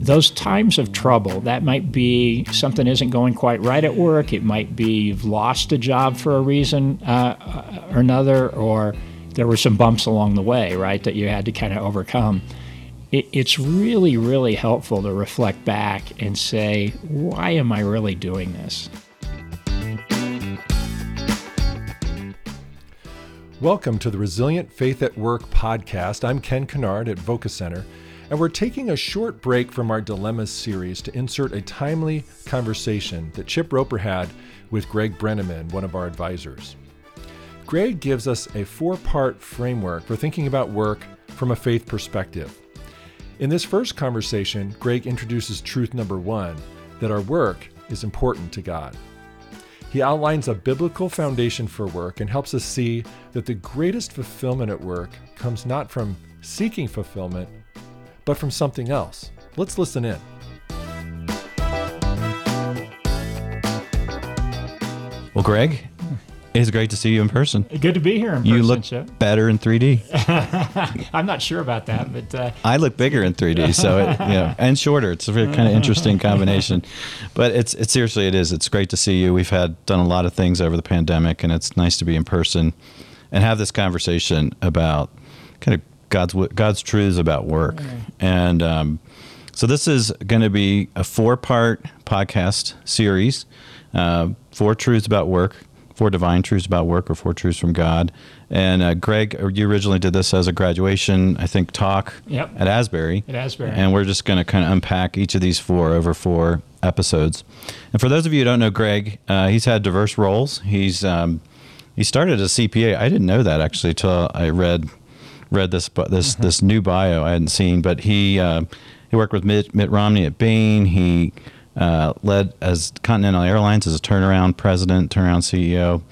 those times of trouble, that might be something isn't going quite right at work. It might be you've lost a job for a reason uh, or another, or there were some bumps along the way, right, that you had to kind of overcome. It, it's really, really helpful to reflect back and say, why am I really doing this? Welcome to the Resilient Faith at Work podcast. I'm Ken Kennard at Voca Center and we're taking a short break from our Dilemmas series to insert a timely conversation that Chip Roper had with Greg Brenneman, one of our advisors. Greg gives us a four part framework for thinking about work from a faith perspective. In this first conversation, Greg introduces truth number one that our work is important to God. He outlines a biblical foundation for work and helps us see that the greatest fulfillment at work comes not from seeking fulfillment, but from something else. Let's listen in. Well, Greg, it's great to see you in person. Good to be here in person. You look Chip. better in 3D. I'm not sure about that, but uh, I look bigger in 3D, so it, you know, and shorter. It's a very kind of interesting combination. But it's it's seriously it is. It's great to see you. We've had done a lot of things over the pandemic, and it's nice to be in person and have this conversation about kind of God's God's truths about work, and um, so this is going to be a four part podcast series, uh, four truths about work, four divine truths about work, or four truths from God. And uh, Greg, uh, you originally did this as a graduation, I think, talk yep. at Asbury. At Asbury, and we're just going to kind of unpack each of these four over four episodes. And for those of you who don't know Greg, uh, he's had diverse roles. He's um, he started as a CPA. I didn't know that actually until I read read this this mm-hmm. this new bio I hadn't seen, but he uh, he worked with Mitt, Mitt, Romney at Bain. He uh, led as Continental Airlines as a turnaround president, turnaround CEO.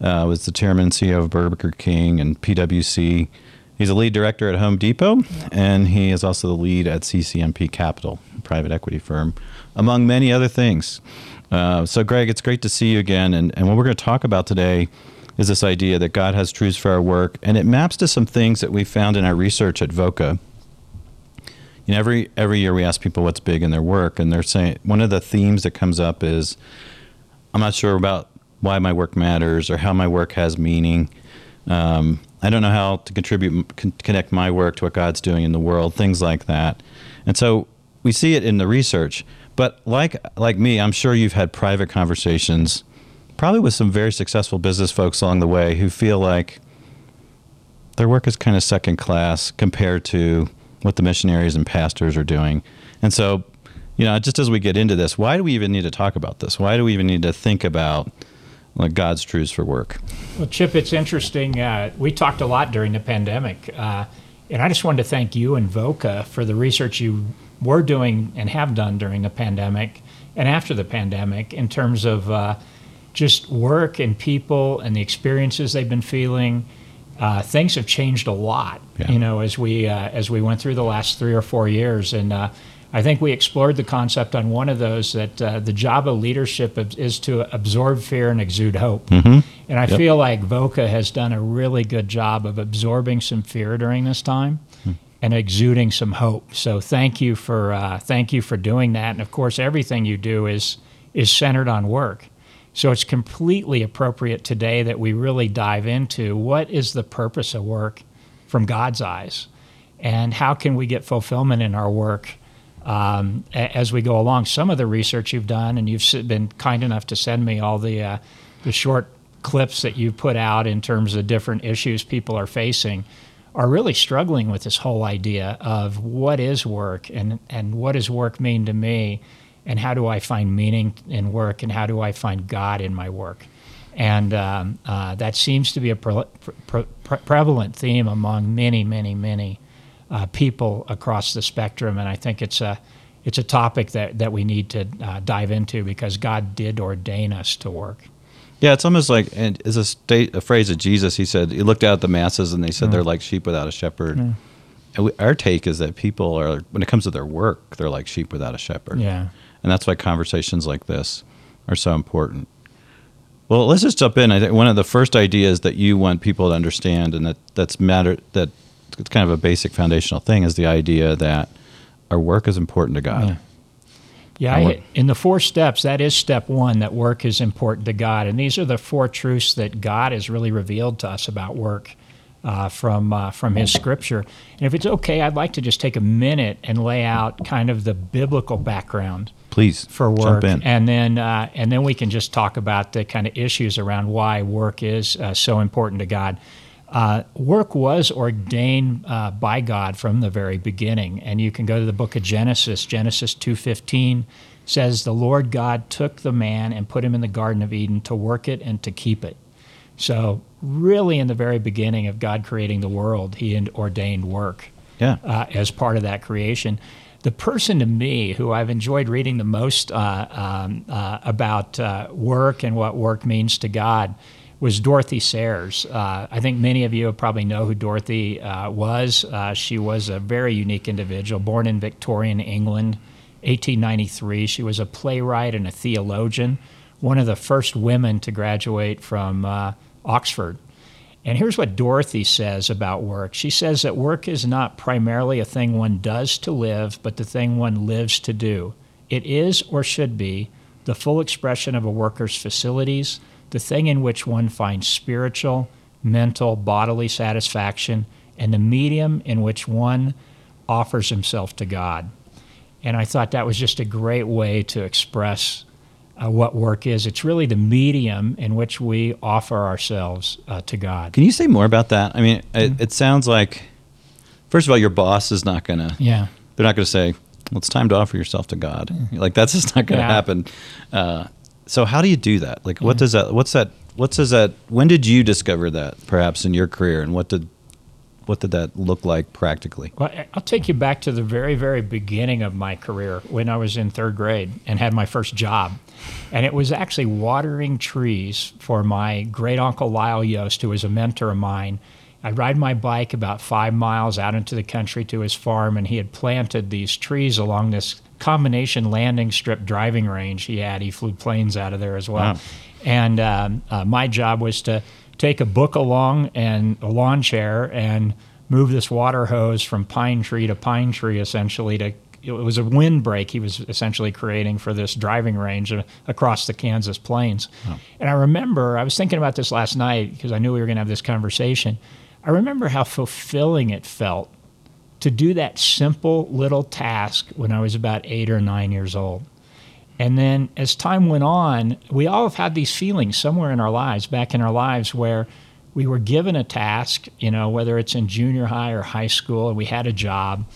Uh, was the chairman and CEO of Burger King and PwC. He's a lead director at Home Depot, and he is also the lead at CCMP Capital, private equity firm, among many other things. Uh, so, Greg, it's great to see you again. And, and what we're going to talk about today is this idea that God has truths for our work, and it maps to some things that we found in our research at Voca. You know, every every year we ask people what's big in their work, and they're saying one of the themes that comes up is, I'm not sure about why my work matters or how my work has meaning. Um, I don't know how to contribute, con- connect my work to what God's doing in the world, things like that. And so we see it in the research. But like like me, I'm sure you've had private conversations probably with some very successful business folks along the way who feel like their work is kind of second class compared to what the missionaries and pastors are doing. And so, you know, just as we get into this, why do we even need to talk about this? Why do we even need to think about like God's truths for work? Well, Chip, it's interesting. Uh, we talked a lot during the pandemic, uh, and I just wanted to thank you and Voca for the research you were doing and have done during the pandemic and after the pandemic in terms of uh, just work and people and the experiences they've been feeling. Uh, things have changed a lot, yeah. you know, as we uh, as we went through the last three or four years, and uh, I think we explored the concept on one of those that uh, the job of leadership is to absorb fear and exude hope. Mm-hmm. And I yep. feel like Voca has done a really good job of absorbing some fear during this time. Hmm. And exuding some hope. So thank you for uh, thank you for doing that. And of course, everything you do is is centered on work. So it's completely appropriate today that we really dive into what is the purpose of work from God's eyes, and how can we get fulfillment in our work um, as we go along. Some of the research you've done, and you've been kind enough to send me all the uh, the short clips that you've put out in terms of different issues people are facing, are really struggling with this whole idea of what is work and and what does work mean to me and how do I find meaning in work and how do I find God in my work? And um, uh, that seems to be a pre- pre- pre- prevalent theme among many, many, many uh, people across the spectrum. And I think it's a it's a topic that, that we need to uh, dive into because God did ordain us to work. Yeah, it's almost like and is a state a phrase of Jesus. He said he looked out at the masses and they said mm. they're like sheep without a shepherd. Mm. And we, our take is that people are when it comes to their work, they're like sheep without a shepherd. Yeah. And that's why conversations like this are so important. Well, let's just jump in. I think one of the first ideas that you want people to understand, and that that's matter that it's kind of a basic foundational thing, is the idea that our work is important to God. Yeah. Yeah, I, in the four steps, that is step one that work is important to God. And these are the four truths that God has really revealed to us about work uh, from, uh, from His scripture. And if it's okay, I'd like to just take a minute and lay out kind of the biblical background. Please for work, and then uh, and then we can just talk about the kind of issues around why work is uh, so important to God. Uh, work was ordained uh, by God from the very beginning, and you can go to the book of Genesis. Genesis two fifteen says, "The Lord God took the man and put him in the Garden of Eden to work it and to keep it." So, really, in the very beginning of God creating the world, He ordained work yeah. uh, as part of that creation the person to me who I've enjoyed reading the most uh, um, uh, about uh, work and what work means to God was Dorothy Sayers. Uh, I think many of you probably know who Dorothy uh, was. Uh, she was a very unique individual, born in Victorian England, 1893. She was a playwright and a theologian, one of the first women to graduate from Oxford. And here's what Dorothy says about work. She says that work is not primarily a thing one does to live, but the thing one lives to do. It is, or should be, the full expression of a worker's facilities, the thing in which one finds spiritual, mental, bodily satisfaction, and the medium in which one offers himself to God. And I thought that was just a great way to express uh, what work is. It's really the medium in which we offer ourselves uh, to God. Can you say more about that? I mean, it, mm-hmm. it sounds like, first of all, your boss is not going to. Yeah. They're not going to say, well, it's time to offer yourself to God. Mm-hmm. Like that's just not going to yeah. happen. Uh, so how do you do that? Like, what does that? What's that? What does that? When did you discover that, perhaps in your career, and what did what did that look like practically? Well, I'll take you back to the very, very beginning of my career when I was in third grade and had my first job. And it was actually watering trees for my great uncle Lyle Yost, who was a mentor of mine. I'd ride my bike about five miles out into the country to his farm, and he had planted these trees along this combination landing strip driving range he had. He flew planes out of there as well. Wow. And um, uh, my job was to take a book along and a lawn chair and move this water hose from pine tree to pine tree essentially to it was a windbreak he was essentially creating for this driving range uh, across the Kansas plains. Oh. And I remember, I was thinking about this last night because I knew we were going to have this conversation. I remember how fulfilling it felt to do that simple little task when I was about eight or nine years old. And then as time went on, we all have had these feelings somewhere in our lives, back in our lives, where we were given a task, you know, whether it's in junior high or high school, and we had a job.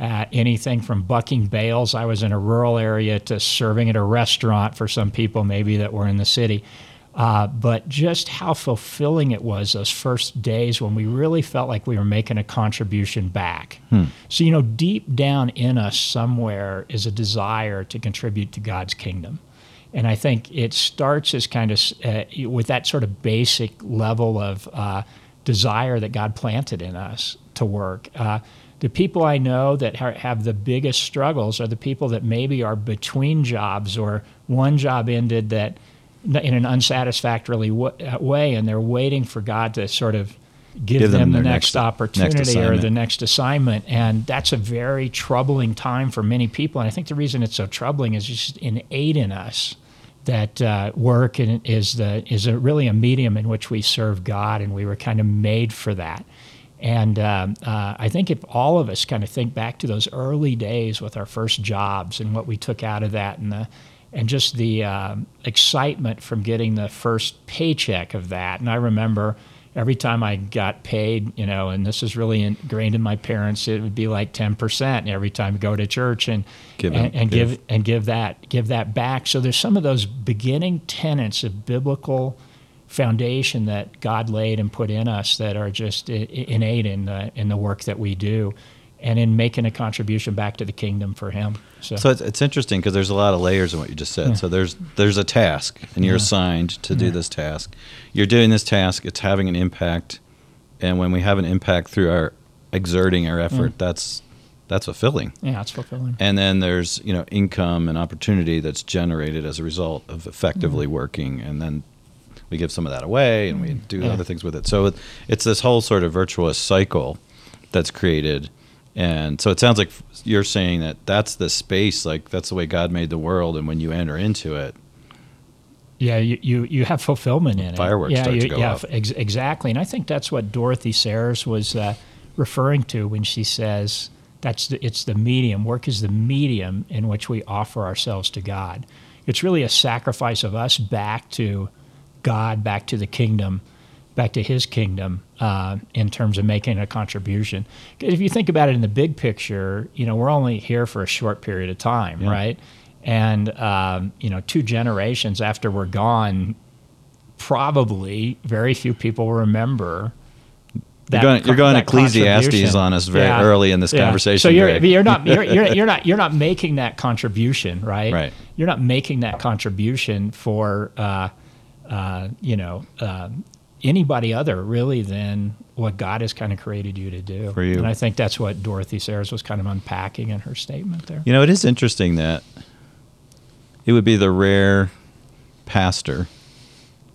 Uh, anything from bucking bales, I was in a rural area, to serving at a restaurant for some people maybe that were in the city. Uh, but just how fulfilling it was those first days when we really felt like we were making a contribution back. Hmm. So, you know, deep down in us somewhere is a desire to contribute to God's kingdom. And I think it starts as kind of uh, with that sort of basic level of uh, desire that God planted in us to work. The people I know that ha- have the biggest struggles are the people that maybe are between jobs or one job ended that in an unsatisfactorily uh, way, and they're waiting for God to sort of give, give them, them, the next, next opportunity next or the next assignment. And that's a very troubling time for many people. And I think the reason it's so troubling is just innate in us that uh, work is the is a, really a medium in which we serve God, and we were kind of made for that. And um, uh, I think if all of us kind of think back to those early days with our first jobs and what we took out of that, and the and just the uh, excitement from getting the first paycheck of that. And I remember every time I got paid, you know, and this is really ingrained in my parents, it would be like ten percent every time I go to church and give and, and give. give and give that give that back. So there's some of those beginning tenets of biblical foundation that God laid and put in us that are just innate in the in the work that we do and in making a contribution back to the kingdom for him. So, so it's, it's interesting because there's a lot of layers in what you just said. Yeah. So there's there's a task, and you're yeah. assigned to do this task. You're doing this task. It's having an impact, and when we have an impact through our exerting our effort, that's that's fulfilling. Yeah, it's fulfilling. And then there's you know income and opportunity that's generated as a result of effectively mm. working, and then we give some of that away, and we do other things with it. So it's this whole sort of virtuous cycle that's created And so it sounds like you're saying that that's the space, like that's the way God made the world, and when you enter into it, yeah, you, you, you have fulfillment in Fireworks it. Yeah, start to you, go yeah, off. ex- exactly. And I think that's what Dorothy Sayers was uh, referring to when she says that's the, it's the medium. Work is the medium in which we offer ourselves to God. It's really a sacrifice of us back to God, back to the kingdom, back to His kingdom uh, in terms of making a contribution. If you think about it in the big picture, you know we're only here for a short period of time, Yeah. right? And um, you know, two generations after we're gone, probably very few people will remember. you're that going, you're going Ecclesiastes on us very Yeah. early in this Yeah. conversation. So you're you're not you're, you're, you're not you're not making that contribution, right? Right. You're not making that contribution for uh, uh, you know uh, anybody other really than what God has kind of created you to do. For you. and I think that's what Dorothy Sayers was kind of unpacking in her statement there. You know, it is interesting that it would be the rare pastor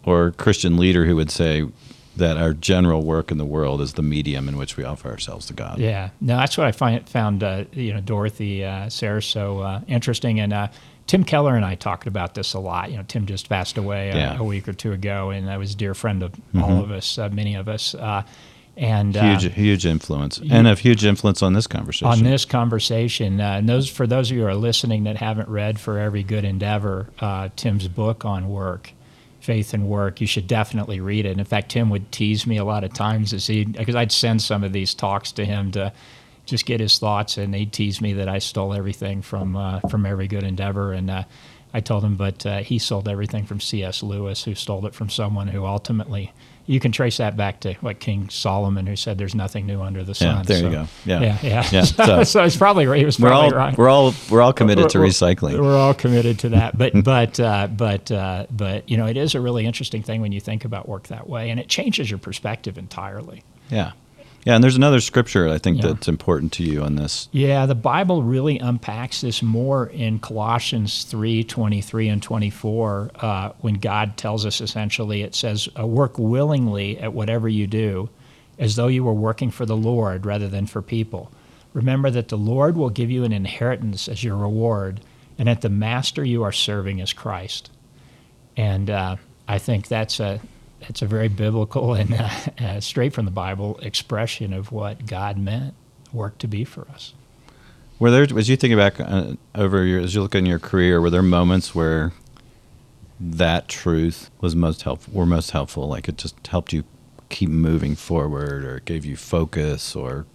or Christian leader who would say that our general work in the world is the medium in which we offer ourselves to God. Yeah, no, that's what I find found uh, you know Dorothy uh, Sayers so uh, interesting, and uh, Tim Keller and I talked about this a lot. You know, Tim just passed away a, Yeah. Mm-hmm. a week or two ago, and I was a dear friend of all of us, uh, many of us, uh, and uh, Huge, huge influence, and a huge influence on this conversation. on this conversation. Uh, and those for those of you who are listening that haven't read For Every Good Endeavor, uh, Tim's book on work, faith and work, you should definitely read it. And In fact, Tim would tease me a lot of times as he because I'd send some of these talks to him to just get his thoughts, and he'd tease me that I stole everything from uh, from Every Good Endeavor, and uh, I told him, but uh, he sold everything from C.S. Lewis, who stole it from someone who ultimately. You can trace that back to what King Solomon, who said, "There's nothing new under the Yeah, sun." there you go. Yeah. yeah, yeah. Yeah, So, so- so it's probably right. He was we're probably all right. we're all we're all committed to We're- recycling. We're all committed to that, but but uh, but uh, but you know, it is a really interesting thing when you think about work that way, and it changes your perspective entirely. Yeah, yeah. And there's another scripture I think Yeah. that's important to you on this. Yeah, the Bible really unpacks this more in Colossians 3 23 and 24, uh, when God tells us essentially, it says, uh, Work willingly at whatever you do, as though you were working for the Lord rather than for people. Remember that the Lord will give you an inheritance as your reward, and that the master you are serving is Christ. And uh, I think that's a it's a very biblical and uh, uh, straight from the Bible expression of what God meant work to be for us. Were there, as you think back uh, over your, as you look in your career, were there moments where that truth was most helpful, were most helpful? Like it just helped you keep moving forward, or it gave you focus, or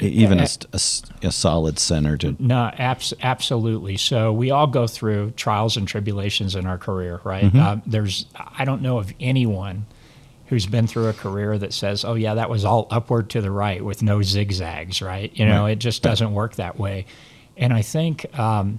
even a, a a solid center to. No, abs- absolutely. So we all go through trials and tribulations in our career, right? Mm-hmm. Uh, there's, I don't know of anyone who's been through a career that says, "Oh yeah, that was all upward to the right with no zigzags," right? You know, Right. it just doesn't work that way. And I think um,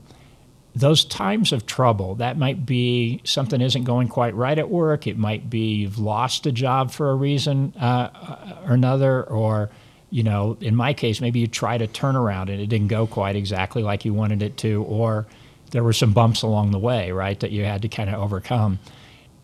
those times of trouble, that might be something isn't going quite right at work. It might be you've lost a job for a reason uh, or another, or you know, in my case, maybe you tried a turnaround and it didn't go quite exactly like you wanted it to, or there were some bumps along the way, right, that you had to kind of overcome.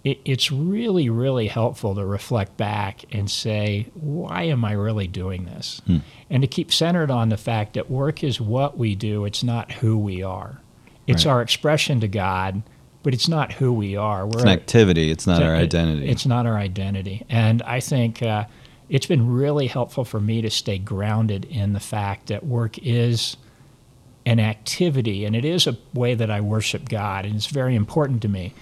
It, it's really, really helpful to reflect back and say, why am I really doing this? And to keep centered on the fact that work is what we do, it's not who we are. It's Right. our expression to God, but it's not who we are. We're It's an activity. It's not it's- our it- identity. It's not our identity. And I think uh, it's been really helpful for me to stay grounded in the fact that work is an activity and it is a way that I worship God and it's very important to me.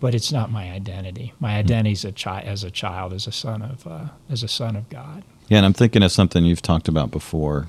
But it's not my identity. My identity is a chi- as a child, as a son of, uh, as a son of God. yeah, and I'm thinking of something you've talked about before.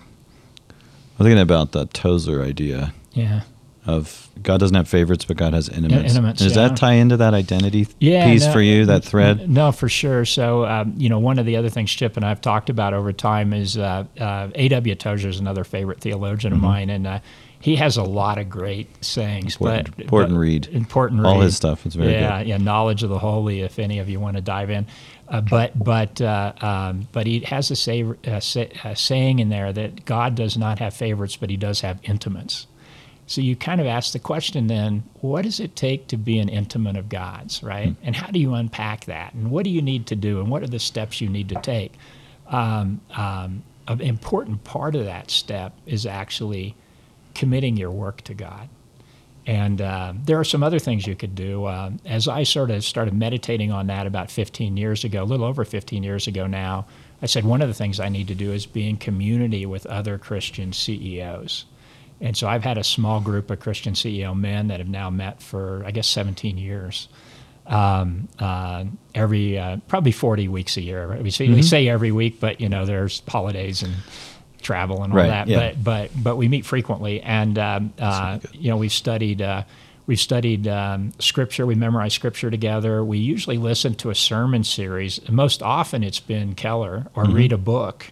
I'm thinking about the Tozer idea Yeah. Of God doesn't have favorites, but God has intimates. intimates, Does yeah. that tie into that identity yeah, piece no, for you? That thread? No, for sure. So, um, you know, one of the other things Chip and I have talked about over time is uh, uh, A.W. Tozer is another favorite theologian Mm-hmm. of mine, and uh, he has a lot of great sayings. Important- but important but- read. Important All his stuff is very yeah, good. Yeah, knowledge of the holy. If any of you want to dive in, uh, but but uh, um, but he has a, say, uh, say, a saying in there that God does not have favorites, but He does have intimates. So you kind of ask the question then, what does it take to be an intimate of God's, right? And how do you unpack that? And what do you need to do? And what are the steps you need to take? Um, um, an important part of that step is actually committing your work to God. And uh, there are some other things you could do. Uh, as I sort of started meditating on that about 15 years ago, a little over 15 years ago now, I said one of the things I need to do is be in community with other Christian CEOs. And so I've had a small group of Christian CEO men that have now met for, I guess, 17 years. Um, uh, every uh, probably 40 weeks a year. We say, mm-hmm. we say every week, but you know there's holidays and travel and all right, that. Yeah. But but but we meet frequently, and um, uh, you know we've studied uh, we've studied um, scripture. We memorize scripture together. We usually listen to a sermon series. Most often, it's been Keller or mm-hmm. read a book.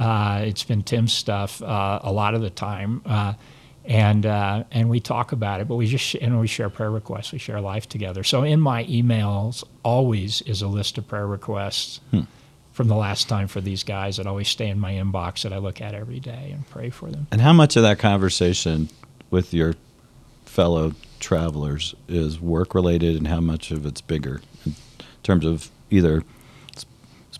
Uh, it's been Tim's stuff uh, a lot of the time, uh, and uh, and we talk about it. But we just sh- and we share prayer requests. We share life together. So in my emails, always is a list of prayer requests. Hmm from the last time for these guys that always stay in my inbox that I look at every day and pray for them. And how much of that conversation with your fellow travelers is work related and how much of it's bigger in terms of either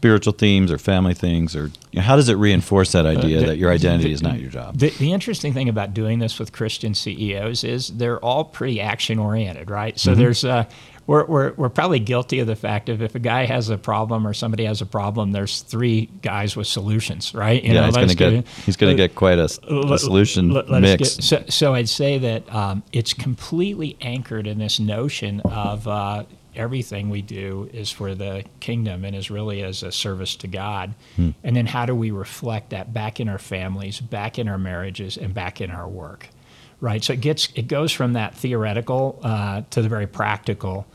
spiritual themes or family things or you know, how does it reinforce that idea uh, the, that your identity the, is not your job the, the, interesting thing about doing this with christian ceos is they're all pretty action oriented right so mm-hmm. there's uh, we're, we're, we're probably guilty of the fact of if a guy has a problem or somebody has a problem, there's three guys with solutions, right? You yeah, know, he's going to get he's going to get quite a, a solution let, mix. Get, so, so I'd say that um, it's completely anchored in this notion of uh, everything we do is for the kingdom and is really as a service to God. Hmm. And then how do we reflect that back in our families, back in our marriages, and back in our work? Right. So it gets it goes from that theoretical uh, to the very practical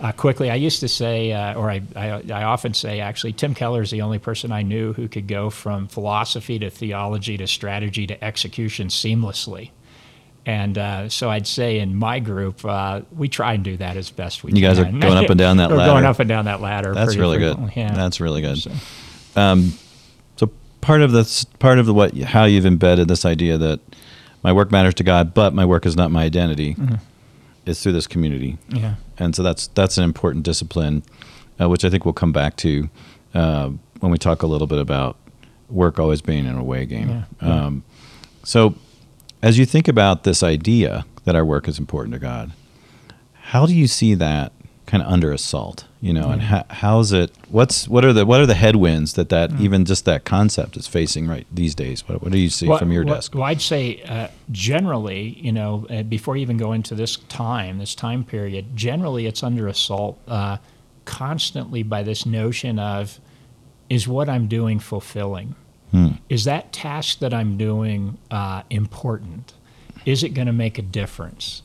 uh, quickly. I used to say, uh, or I, I, I, often say, actually, Tim Keller is the only person I knew who could go from philosophy to theology to strategy to execution seamlessly. And uh, so I'd say in my group, uh, we try and do that as best we you can. You guys are going up and down that ladder. going up and down that ladder. That's really good. Yeah. That's really good. So, um, so part of the part of the what how you've embedded this idea that my work matters to God, but my work is not my identity. Mm-hmm is through this community. Yeah. And so that's that's an important discipline, uh, which I think we'll come back to uh, when we talk a little bit about work always being an away game. Yeah. Yeah. Um, so, as you think about this idea that our work is important to God, how do you see that kind of under assault? you know, and how, how's it? What's what are the what are the headwinds that that mm. even just that concept is facing right these days? What, what do you see well, from your well, desk? Well, I'd say uh, generally, you know, uh, before you even go into this time, this time period, generally it's under assault uh, constantly by this notion of is what I'm doing fulfilling? Hmm. Is that task that I'm doing uh, important? Is it going to make a difference?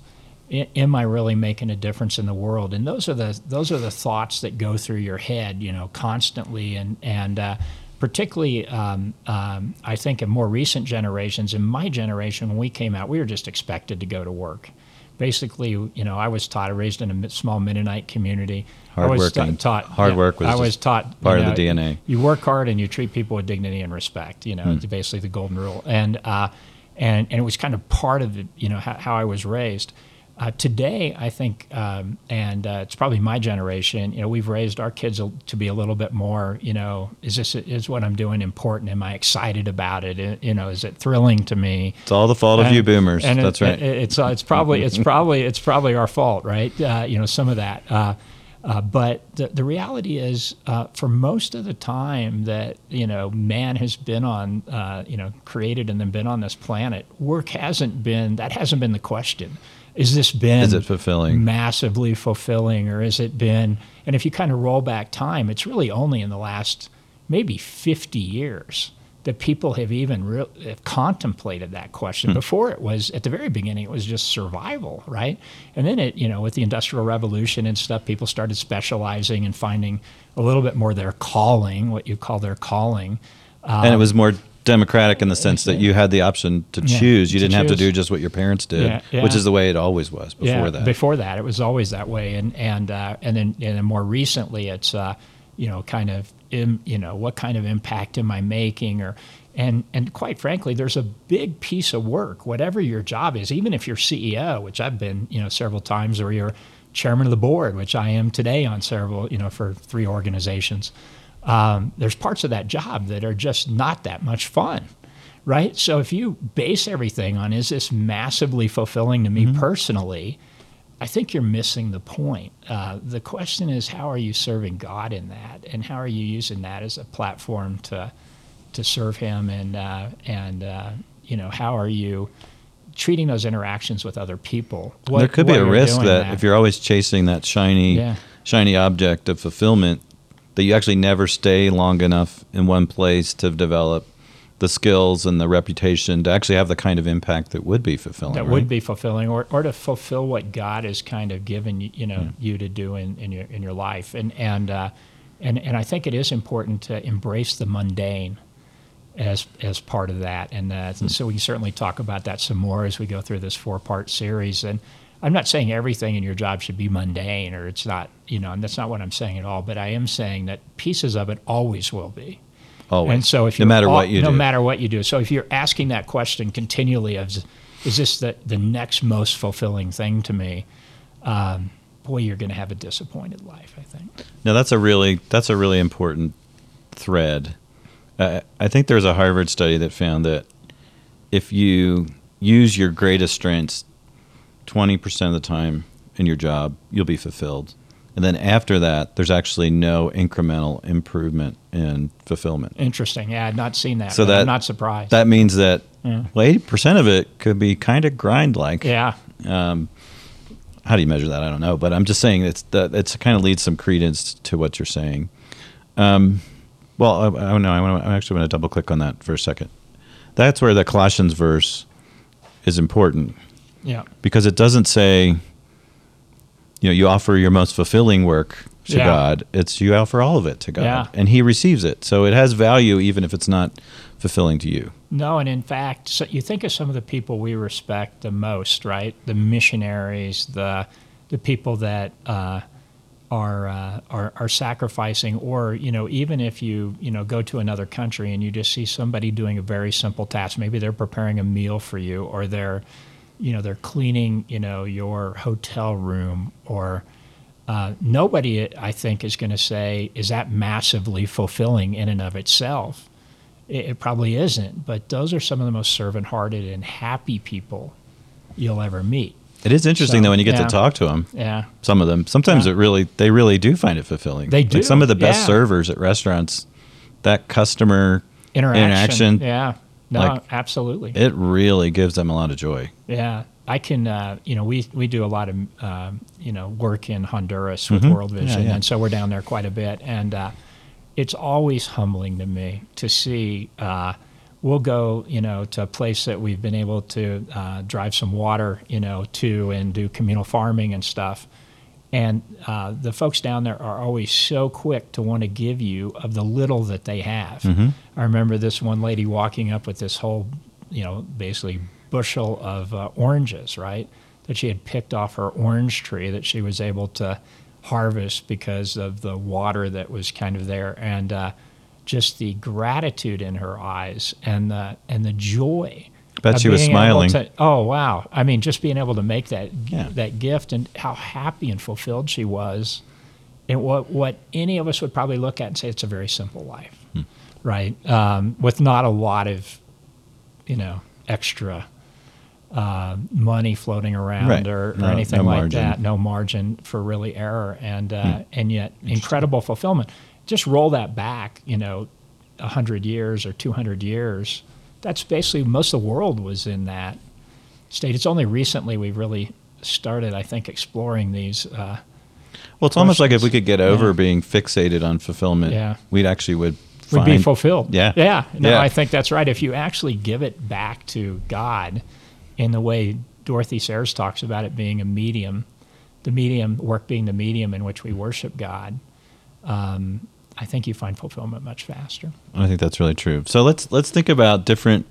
am I really making a difference in the world? And those are the those are the thoughts that go through your head, you know, constantly. And and uh, particularly, um, um, I think in more recent generations, in my generation, when we came out, we were just expected to go to work. Basically, you know, I was taught, I raised in a small Mennonite community. Hard I was working. taught hard yeah, work was I was taught part you know, of the DNA. You work hard and you treat people with dignity and respect. You know, hmm. it's basically the golden rule. And uh, and and it was kind of part of the, you know how, how I was raised. Uh, today, I think, um, and uh, it's probably my generation. You know, we've raised our kids to be a little bit more. You know, is this is what I'm doing important? Am I excited about it? You know, is it thrilling to me? It's all the fault and, of you boomers. And That's it, right. It, it's uh, it's probably it's probably it's probably our fault, right? Uh, you know, some of that. Uh, uh, but the, the reality is, for most of the time that you know man has been on, you know, created and then been on this planet, work hasn't been that hasn't been the question is this been is it fulfilling? massively fulfilling or has it been and if you kind of roll back time it's really only in the last maybe 50 years that people have even re- have contemplated that question. Hmm. before it was at the very beginning it was just survival right? And then it you know with the industrial revolution and stuff people started specializing and finding a little bit more their calling what you call their calling. Um, and it was more democratic in the sense that you had the option to yeah, choose. You didn't choose. have to do just what your parents did, yeah, yeah. which is the way it always was before that. Before that, it was always that way, and and uh, and then and then more recently, it's uh, you know kind of Im, you know what kind of impact am I making or and and quite frankly, there's a big piece of work, whatever your job is, even if you're CEO, which I've been you know several times, or you're chairman of the board, which I am today on several you know for three organizations um, there's parts of that job that are just not that much fun, right? So if you base everything on is this massively fulfilling to me Mm-hmm. personally, I think you're missing the point. Uh, the question is, how are you serving God in that, and how are you using that as a platform to to serve Him, and uh, and uh, you know, how are you treating those interactions with other people? What- there could be a risk doing that, if you're always chasing that shiny, Yeah. shiny object of fulfillment, that you actually never stay long enough in one place to develop the skills and the reputation to actually have the kind of impact that would be fulfilling. that right? would be fulfilling or, or to fulfill what God has kind of given you, you know you to do in, in your in your life and and uh, and and I think it is important to embrace the mundane as as part of that and, uh, and so we can certainly talk about that some more as we go through this four part series and I'm not saying everything in your job should be mundane or it's not you know and that's not what I'm saying at all but I am saying that pieces of it always will be Always. and so if no you're matter all- what you no do. matter what you do, so if you're asking that question continually of, is this the, the next most fulfilling thing to me? Um, boy, you're going to have a disappointed life. I think. No, that's a really that's a really important thread. Uh, I think there's a Harvard study that found that if you use your greatest strengths 20% of the time in your job, you'll be fulfilled. And then after that, there's actually no incremental improvement in fulfillment. Interesting. Yeah, I'd not seen that. So that I'm not surprised. That means that Yeah. well, 80% of it could be kind of grind like. yeah, Um, how do you measure that? I don't know, but I'm just saying it's that it's kind of leads some credence to what you're saying. Um, well, I, I don't know. I, wanna, I actually want to double click on that for a second. That's where the Colossians verse is important yeah, because it doesn't say, you know, you offer your most fulfilling work to Yeah. God. It's you offer all of it to God, Yeah. and He receives it. So it has value even if it's not fulfilling to you. No, and in fact, so you think of some of the people we respect the most, right? The missionaries, the the people that uh, are, uh, are are sacrificing, or you know, even if you you know go to another country and you just see somebody doing a very simple task, maybe they're preparing a meal for you, or they're you know they're cleaning you know your hotel room, or uh, nobody I think is going to say is that massively fulfilling in and of itself. It, it probably isn't, but those are some of the most servant-hearted and happy people you'll ever meet. It is interesting So, though when you get yeah. to talk to them. Yeah, Some of them. Sometimes Yeah. it really they really do find it fulfilling. They Like do, some of the best yeah. servers at restaurants, that customer interaction. interaction, Yeah, no, like- absolutely. it really gives them a lot of joy. Yeah, I can. Uh, you know, we we do a lot of um, you know work in Honduras with World Vision, Mm-hmm. yeah. and so we're down there quite a bit, and uh, it's always humbling to me to see. Uh, we'll go, you know, to a place that we've been able to uh, drive some water, you know, to and do communal farming and stuff. And uh, the folks down there are always so quick to want to give you of the little that they have. I remember this one lady walking up with this whole, you know, basically bushel of uh, oranges, right? That she had picked off her orange tree that she was able to harvest because of the water that was kind of there, and uh, just the gratitude in her eyes and the and the joy. Bet she was smiling. to- oh wow! I mean, just being able to make that Yeah. that gift and how happy and fulfilled she was, and what what any of us would probably look at and say it's a very simple life, Hmm. Right? Um, with not a lot of, you know, extra uh, money floating around Right. or, or No- anything no like margin. that. No margin for really error, and uh, Hmm. and yet incredible fulfillment. Just roll that back, you know, hundred years or two hundred years. That's basically most of the world was in that state. It's only recently we've really started, I think, exploring these. Uh, Well, it's almost like if we could get over Yeah. being fixated on fulfillment, Yeah. we'd actually would would be fulfilled. Yeah. yeah. No, Yeah. I think that's right. If you actually give it back to God, in the way Dorothy Sayers talks about it being a medium, the medium work being the medium in which we worship God, um, I think you find fulfillment much faster. I think that's really true. So let's let's think about different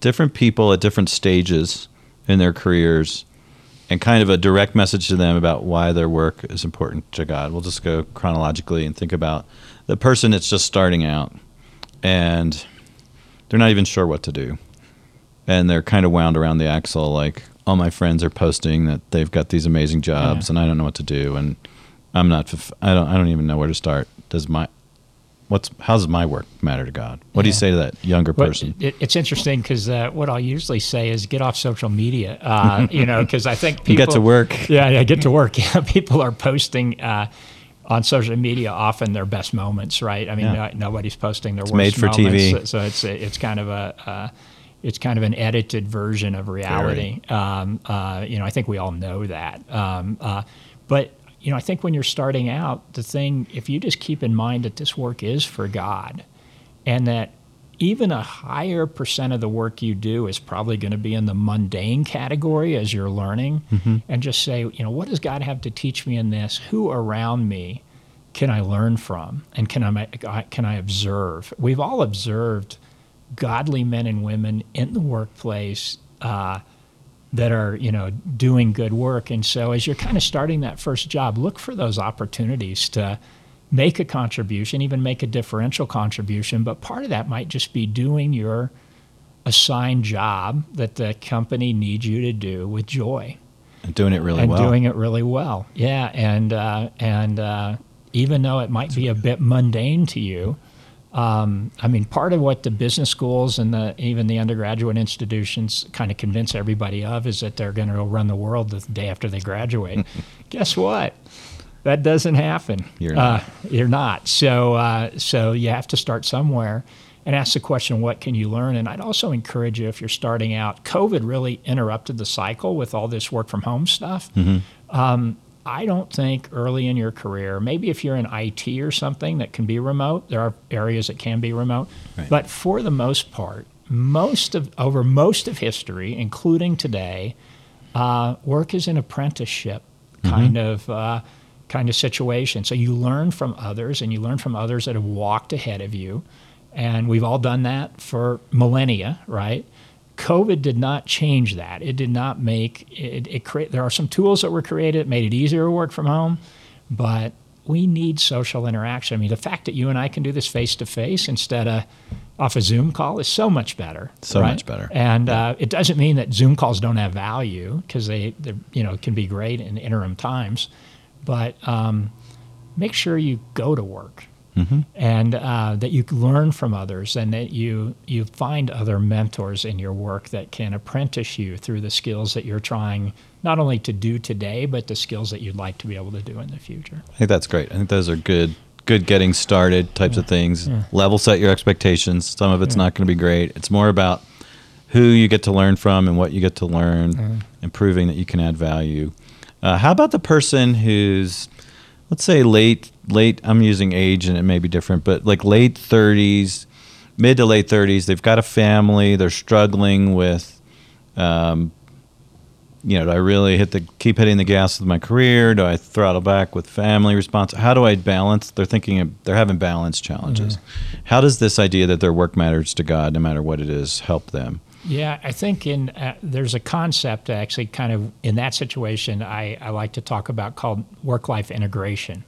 different people at different stages in their careers and kind of a direct message to them about why their work is important to God. We'll just go chronologically and think about the person that's just starting out and they're not even sure what to do. And they're kind of wound around the axle like all my friends are posting that they've got these amazing jobs Yeah. and I don't know what to do and I'm not I don't I don't even know where to start. Does my what's how does my work matter to God? What do you say to that younger person? it, it's interesting because uh, what I'll usually say is get off social media. Uh, you know, because I think people You get to work. Yeah, yeah, get to work. Yeah, people are posting uh, on social media often their best moments, right? I mean, Yeah. no, nobody's posting their worst made for moments, TV. So, so it's it's kind of a uh, it's kind of an edited version of reality. Um, uh, you know, I think we all know that. Um, uh, but you know, I think when you're starting out, the thing if you just keep in mind that this work is for God, and that even a higher percent of the work you do is probably going to be in the mundane category as you're learning. And just say you know what does god have to teach me in this? Who around me can i learn from? And can i can i observe? We've all observed godly men and women in the workplace uh, that are you know doing good work. And so as you're kind of starting that first job look for those opportunities to make a contribution even make a differential contribution but part of that might just be doing your assigned job that the company needs you to do with joy And doing it really and well. doing it really well yeah and uh, and uh, even though it might be a bit mundane to you um, I mean, part of what the business schools and the, even the undergraduate institutions kind of convince everybody of is that they're going to run the world the day after they graduate. Guess what? That doesn't happen. You're not. Uh, you're not. So, uh, so you have to start somewhere and ask the question, what can you learn? And I'd also encourage you if you're starting out. COVID really interrupted the cycle with all this work from home stuff. Um, I don't think early in your career, maybe if you're in IT or something that can be remote, there are areas that can be remote. Right. But for the most part, most of over most of history, including today, uh, work is an apprenticeship kind of uh, kind of situation. So you learn from others, and you learn from others that have walked ahead of you, and we've all done that for millennia, right? COVID did not change that. It did not make it. it create, there are some tools that were created that made it easier to work from home, but we need social interaction. I mean, the fact that you and I can do this face to face instead of off a Zoom call is so much better. So right? much better. And uh, it doesn't mean that Zoom calls don't have value because they, they, you know, can be great in interim times, but um, make sure you go to work and uh, that you learn from others and that you you find other mentors in your work that can apprentice you through the skills that you're trying not only to do today but the skills that you'd like to be able to do in the future. I think that's great. I think those are good, good getting started types of things. Level set your expectations. Some of it's not going to be great. It's more about who you get to learn from and what you get to learn, and proving that you can add value. Uh, how about the person who's, let's say, late, late? I'm using age, and it may be different, but like late 30s, mid to late 30s. They've got a family. They're struggling with um, you know, do I really hit the keep hitting the gas with my career? Do I throttle back with family response? How do I balance? They're thinking of, they're having balance challenges. How does this idea that their work matters to God, no matter what it is, help them? Yeah, I think in uh, there's a concept actually kind of in that situation I, I like to talk about called work life integration.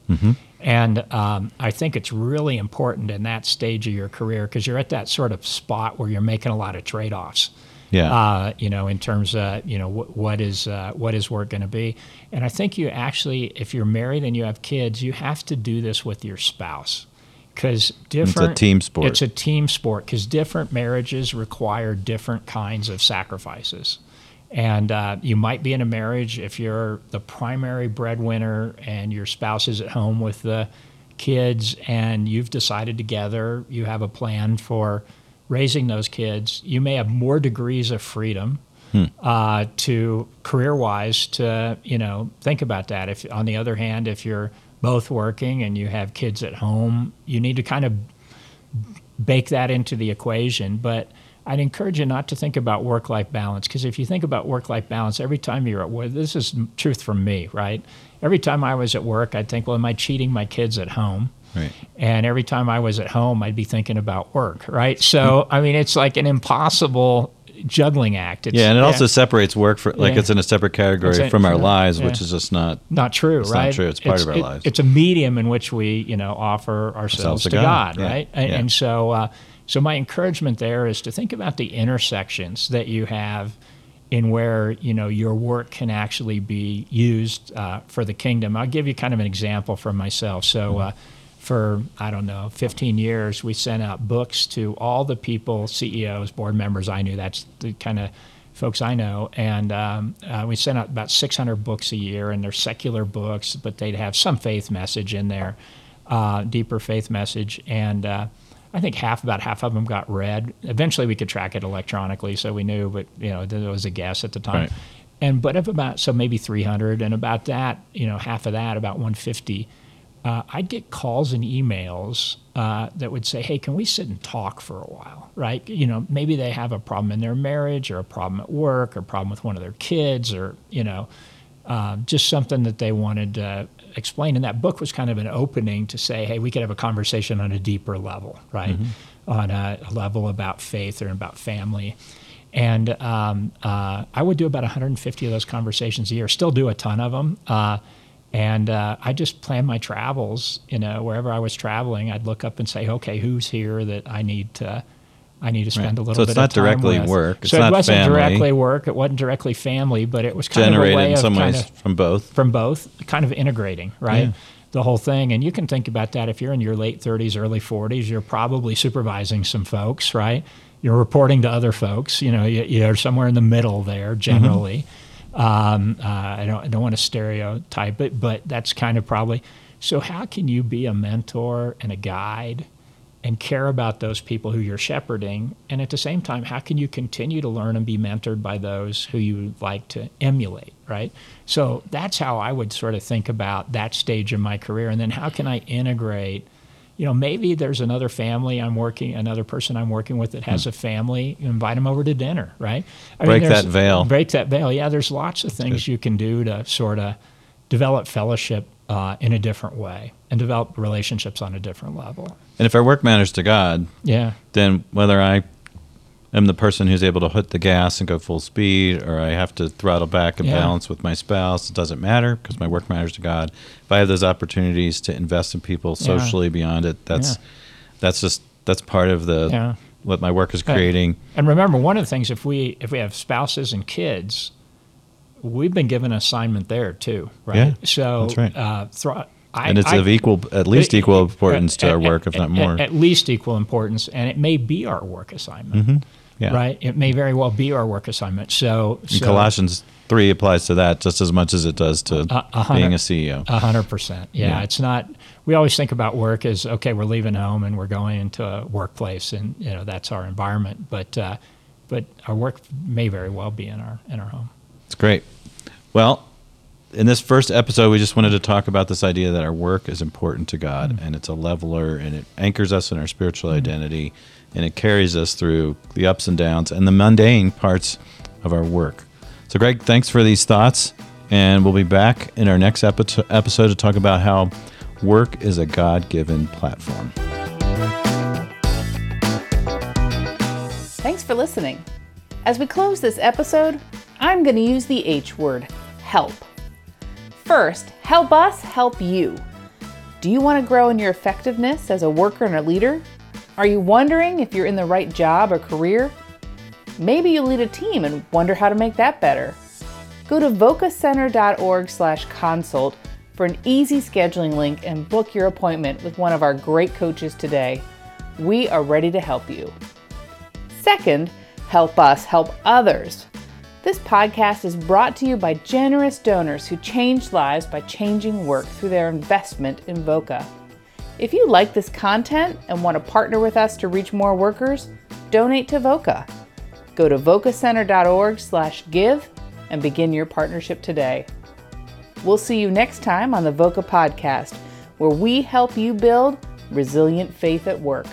And um, I think it's really important in that stage of your career because you're at that sort of spot where you're making a lot of trade offs. Yeah. Uh, you know, in terms of you know what, what is uh, what is work going to be, and I think you actually, if you're married and you have kids, you have to do this with your spouse because different. it's a team sport. It's a team sport because different marriages require different kinds of sacrifices. And uh, you might be in a marriage if you're the primary breadwinner and your spouse is at home with the kids and you've decided together you have a plan for raising those kids. You may have more degrees of freedom uh, to career wise to you know think about that. If on the other hand, if you're both working and you have kids at home, you need to kind of bake that into the equation. But I'd encourage you not to think about work life balance because if you think about work life balance, every time you're at work, this is truth from me, right? Every time I was at work, I'd think, well, am I cheating my kids at home? Right. And every time I was at home, I'd be thinking about work, right? So, I mean, it's like an impossible juggling act. It's, Yeah, and it also separates work for like Yeah. it's in a separate category a- from our yeah, lives, which is just not. not true, It's not right? true. It's part of our it- lives. It's a medium in which we, you know, offer ourselves, to to God. God, Yeah. right? And, and so, uh, so my encouragement there is to think about the intersections that you have in where you know your work can actually be used uh, for the kingdom. I'll give you kind of an example from myself. So. Mm-hmm. Uh, for I don't know 15 years, we sent out books to all the people, CEOs, board members I knew. That's the kind of folks I know, and um, uh, we sent out about 600 books a year, and they're secular books, but they'd have some faith message in there, uh, deeper faith message, and uh, I think half, about half of them got read. Eventually, we could track it electronically, so we knew, but you know, it was a guess at the time. Right. And but of about so maybe 300, and about that, you know, half of that, about 150 uh, I'd get calls and emails uh, that would say, "Hey, can we sit and talk for a while?" Right? You know, maybe they have a problem in their marriage, or a problem at work, or a problem with one of their kids, or you know, uh, just something that they wanted to explain. And that book was kind of an opening to say, "Hey, we could have a conversation on a deeper level, right? Mm-hmm. On a, a, level about faith or about family." And um, uh, I would do about 150 of those conversations a year. Still do a ton of them uh, and uh, I just planned my travels. You know, wherever I was traveling, I'd look up and say, "Okay, who's here that I need to, I need to spend right. a little so bit of time with." So it's not directly work. It's so it wasn't family. directly work. It wasn't directly family, but it was kind generated of a way in of some kind of, from both. From both, kind of integrating, right? Yeah. The whole thing, and you can think about that if you're in your late 30s, early 40s, you're probably supervising some folks, right? You're reporting to other folks. You know, you're somewhere in the middle there, generally. Mm-hmm um, uh, I don't, I don't want to stereotype it, but that's kind of probably. So, how can you be a mentor and a guide and care about those people who you're shepherding? And at the same time, how can you continue to learn and be mentored by those who you like to emulate, right? So, that's how I would sort of think about that stage of my career. And then, how can I integrate? You know, maybe there's another family I'm working, another person I'm working with that has hmm. a family. You invite them over to dinner, right? I break mean, that veil. Break that veil. Yeah, there's lots of things you can do to sort of develop fellowship uh, in a different way and develop relationships on a different level. And if our work matters to God, yeah, then whether I am the person who's able to hit the gas and go full speed, or I have to throttle back and yeah. balance with my spouse. It doesn't matter because my work matters to God. If I have those opportunities to invest in people socially yeah. beyond it, that's yeah. that's just that's part of the yeah. what my work is creating. And remember, one of the things if we if we have spouses and kids, we've been given an assignment there too, right? Yeah, so that's right. Uh, thro- I, and it's I, of equal, at least equal importance to our work, if not more. At, at, least equal importance, and it may be our work assignment. Mm-hmm. Yeah. Right? It may very well be our work assignment. So, so Colossians 3 applies to that just as much as it does to a, being a CEO. A hundred percent. Yeah, It's not, we always think about work as, okay, we're leaving home and we're going into a workplace and, you know, that's our environment. But, uh, but our work may very well be in our, in our home. It's great. Well, in this first episode, we just wanted to talk about this idea that our work is important to God mm-hmm. and it's a leveler and it anchors us in our spiritual mm-hmm. identity and it carries us through the ups and downs and the mundane parts of our work. So, Greg, thanks for these thoughts. And we'll be back in our next epi- episode to talk about how work is a God given platform. Thanks for listening. As we close this episode, I'm going to use the H word help. First, help us help you. Do you want to grow in your effectiveness as a worker and a leader? Are you wondering if you're in the right job or career? Maybe you lead a team and wonder how to make that better. Go to vocacenter.org/consult for an easy scheduling link and book your appointment with one of our great coaches today. We are ready to help you. Second, help us help others. This podcast is brought to you by generous donors who change lives by changing work through their investment in VOCA. If you like this content and want to partner with us to reach more workers, donate to VOCA. Go to vocacenter.org/give and begin your partnership today. We'll see you next time on the VOCA podcast, where we help you build resilient faith at work.